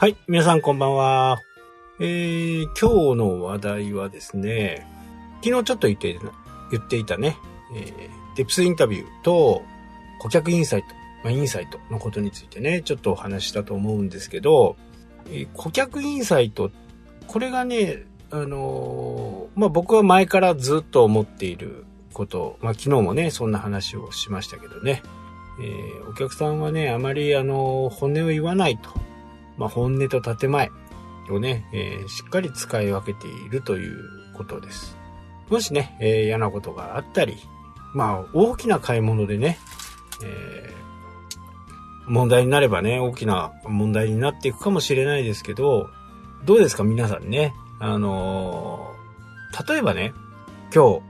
はい、皆さんこんばんは。えー、今日の話題はですね、昨日ちょっと言っていた言っていたね、えー、デプスインタビューと顧客インサイト、まあ、インサイトのことについてね、ちょっとお話したと思うんですけど、えー、顧客インサイト、これがね、あのー、まあ、僕は前からずっと思っていること、まあ、昨日もね、そんな話をしましたけどね、えー、お客さんはね、あまりあの、本音を言わないと。まあ、本音と建前をね、えー、しっかり使い分けているということです。もしね、えー、嫌なことがあったり、まあ、大きな買い物でね、えー、問題になればね、大きな問題になっていくかもしれないですけど、どうですか皆さんね。あのー、例えばね、今日、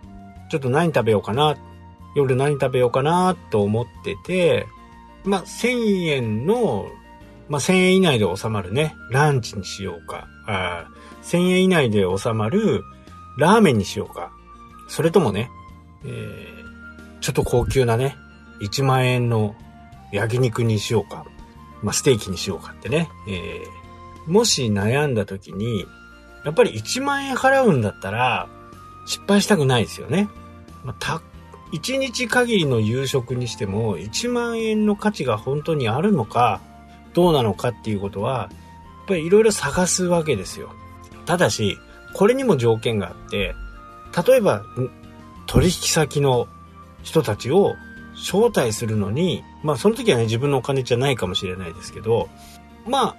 ちょっと何食べようかな、夜何食べようかなと思ってて、まあ、1000円のまあ、1000円以内で収まるね、ランチにしようか。あ1000円以内で収まるラーメンにしようか。それともね、えー、ちょっと高級なね、1万円の焼肉にしようか。まあ、ステーキにしようかってね。えー、もし悩んだ時に、やっぱり1万円払うんだったら、失敗したくないですよね。まあ、た、1日限りの夕食にしても、1万円の価値が本当にあるのか、どうなのかっていうことは、やっぱりいろいろ探すわけですよ。ただし、これにも条件があって、例えば、取引先の人たちを招待するのに、まあその時はね、自分のお金じゃないかもしれないですけど、まあ、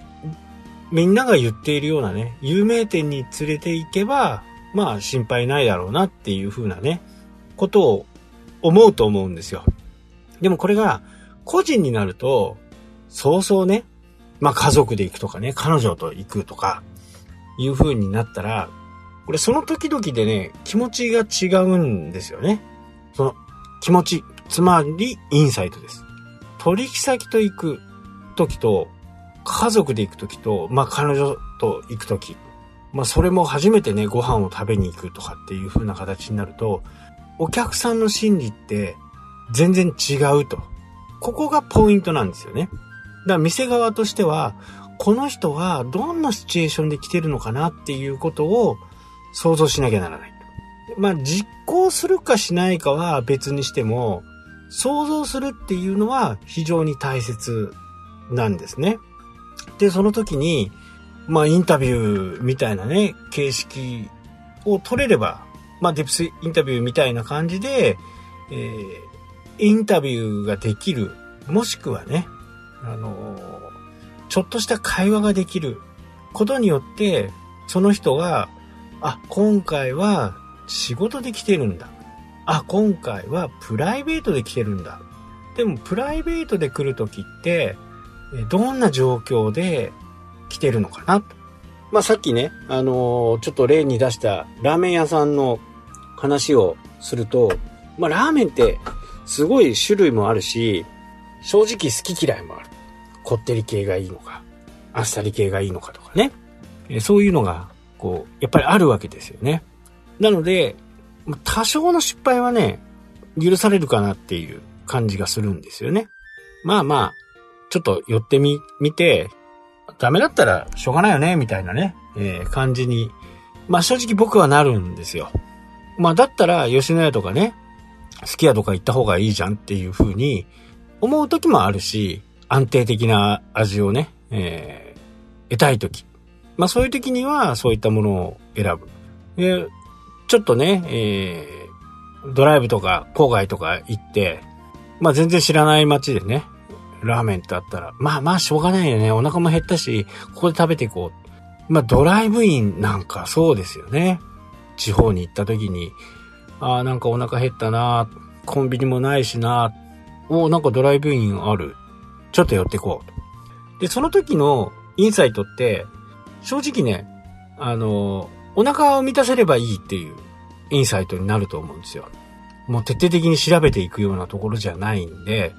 みんなが言っているようなね、有名店に連れて行けば、まあ心配ないだろうなっていう風なね、ことを思うと思うんですよ。でもこれが個人になると、そうそうね、まあ家族で行くとかね、彼女と行くとか、いう風になったら、これその時々でね、気持ちが違うんですよね。その気持ち、つまりインサイトです。取引先と行く時と、家族で行く時と、まあ彼女と行く時、まあそれも初めてね、ご飯を食べに行くとかっていう風な形になると、お客さんの心理って全然違うと。ここがポイントなんですよね。だから店側としては、この人はどんなシチュエーションで来てるのかなっていうことを想像しなきゃならない。まあ実行するかしないかは別にしても、想像するっていうのは非常に大切なんですね。で、その時に、まあインタビューみたいなね、形式を取れれば、まあデプスインタビューみたいな感じで、えー、インタビューができる。もしくはね、あの、ちょっとした会話ができることによって、その人が、あ、今回は仕事で来てるんだ。あ、今回はプライベートで来てるんだ。でも、プライベートで来るときって、どんな状況で来てるのかな？まあ、さっきね、あのー、ちょっと例に出したラーメン屋さんの話をすると、まあ、ラーメンってすごい種類もあるし、正直好き嫌いもある。こってり系がいいのか、あっさり系がいいのかとかね。そういうのが、こう、やっぱりあるわけですよね。なので、多少の失敗はね、許されるかなっていう感じがするんですよね。まあまあ、ちょっと寄ってみ、見て、ダメだったらしょうがないよね、みたいなね、えー、感じに、まあ正直僕はなるんですよ。まあだったら吉野家とかね、すき家とか行った方がいいじゃんっていう風に思う時もあるし、安定的な味をね、えー、得たい時。まあそういう時にはそういったものを選ぶ。で、ちょっとね、えー、ドライブとか郊外とか行って、まあ全然知らない街でね、ラーメンってあったら、まあまあしょうがないよね。お腹も減ったし、ここで食べていこう。まあドライブインなんかそうですよね。地方に行った時に、ああ、なんかお腹減ったなコンビニもないしなおなんかドライブインある。ちょっと寄ってこう。で、その時のインサイトって、正直ね、あの、お腹を満たせればいいっていうインサイトになると思うんですよ。もう徹底的に調べていくようなところじゃないんで、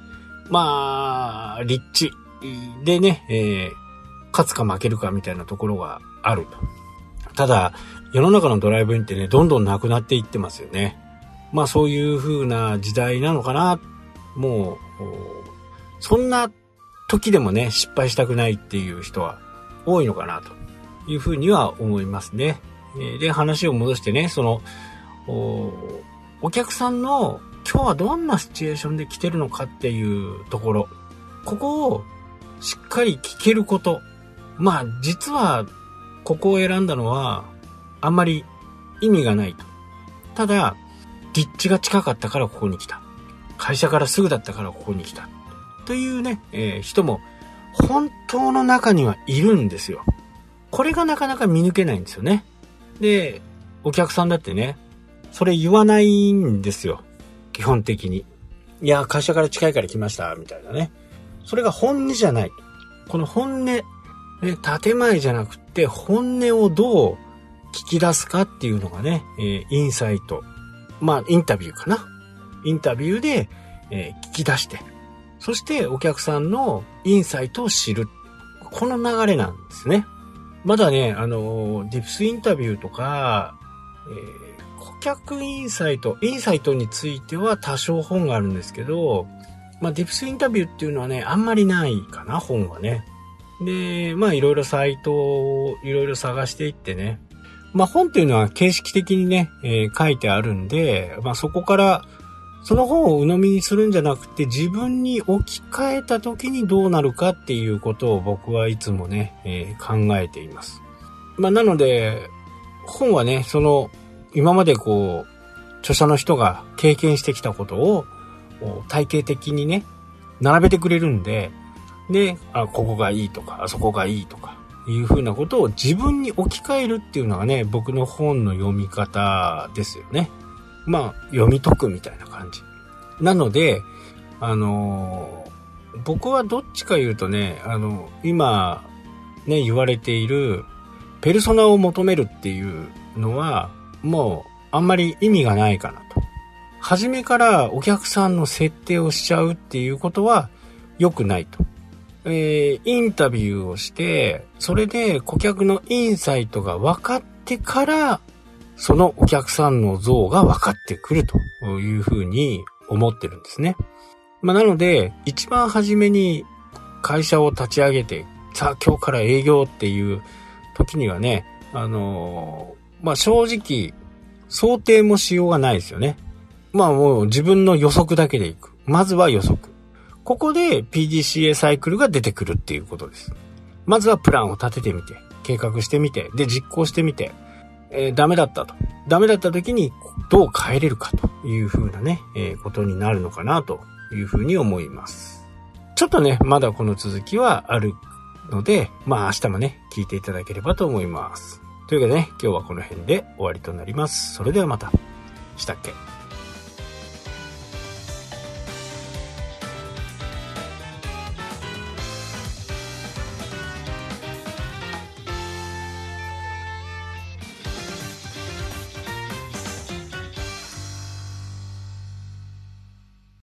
まあ、立地でね、えー、勝つか負けるかみたいなところがあると。ただ、世の中のドライブインってね、どんどんなくなっていってますよね。まあそういう風な時代なのかな。もう、そんな時でもね、失敗したくないっていう人は多いのかなというふうには思いますね。で、話を戻してね、その、おお客さんの今日はどんなシチュエーションで来てるのかっていうところ、ここをしっかり聞けること。まあ、実は、ここを選んだのは、あんまり意味がないと。ただ、立地が近かったからここに来た。会社からすぐだったからここに来た。というね、えー、人も本当の中にはいるんですよ。これがなかなか見抜けないんですよね。で、お客さんだってね、それ言わないんですよ。基本的に。いや、会社から近いから来ました、みたいなね。それが本音じゃない。この本音、ね、建前じゃなくって、本音をどう聞き出すかっていうのがね、えー、インサイト。まあ、インタビューかな。インタビューで、えー、聞き出して、そしてお客さんのインサイトを知る。この流れなんですね。まだね、あの、ディプスインタビューとか、えー、顧客インサイト、インサイトについては多少本があるんですけど、まあ、ディプスインタビューっていうのはね、あんまりないかな、本はね。で、まあ、いろいろサイトをいろいろ探していってね。まあ、本っていうのは形式的にね、えー、書いてあるんで、まあ、そこからその本を鵜呑みにするんじゃなくて自分に置き換えた時にどうなるかっていうことを僕はいつもね、えー、考えています。まあなので、本はね、その今までこう、著者の人が経験してきたことを体系的にね、並べてくれるんで、で、あ、ここがいいとか、あそこがいいとか、いうふうなことを自分に置き換えるっていうのがね、僕の本の読み方ですよね。まあ、読み解くみたいな感じ。なので、あのー、僕はどっちか言うとね、あの、今、ね、言われている、ペルソナを求めるっていうのは、もう、あんまり意味がないかなと。初めからお客さんの設定をしちゃうっていうことは、良くないと。えー、インタビューをして、それで顧客のインサイトが分かってから、そのお客さんの像が分かってくるというふうに思ってるんですね。まあ、なので、一番初めに会社を立ち上げて、さあ今日から営業っていう時にはね、あのー、まあ、正直、想定もしようがないですよね。まあもう自分の予測だけでいく。まずは予測。ここで PDCA サイクルが出てくるっていうことです。まずはプランを立ててみて、計画してみて、で実行してみて、えー、ダメだったと。ダメだった時にどう変えれるかというふうなね、えー、ことになるのかなというふうに思います。ちょっとね、まだこの続きはあるので、まあ明日もね、聞いていただければと思います。というわけでね、今日はこの辺で終わりとなります。それではまた。したっけ？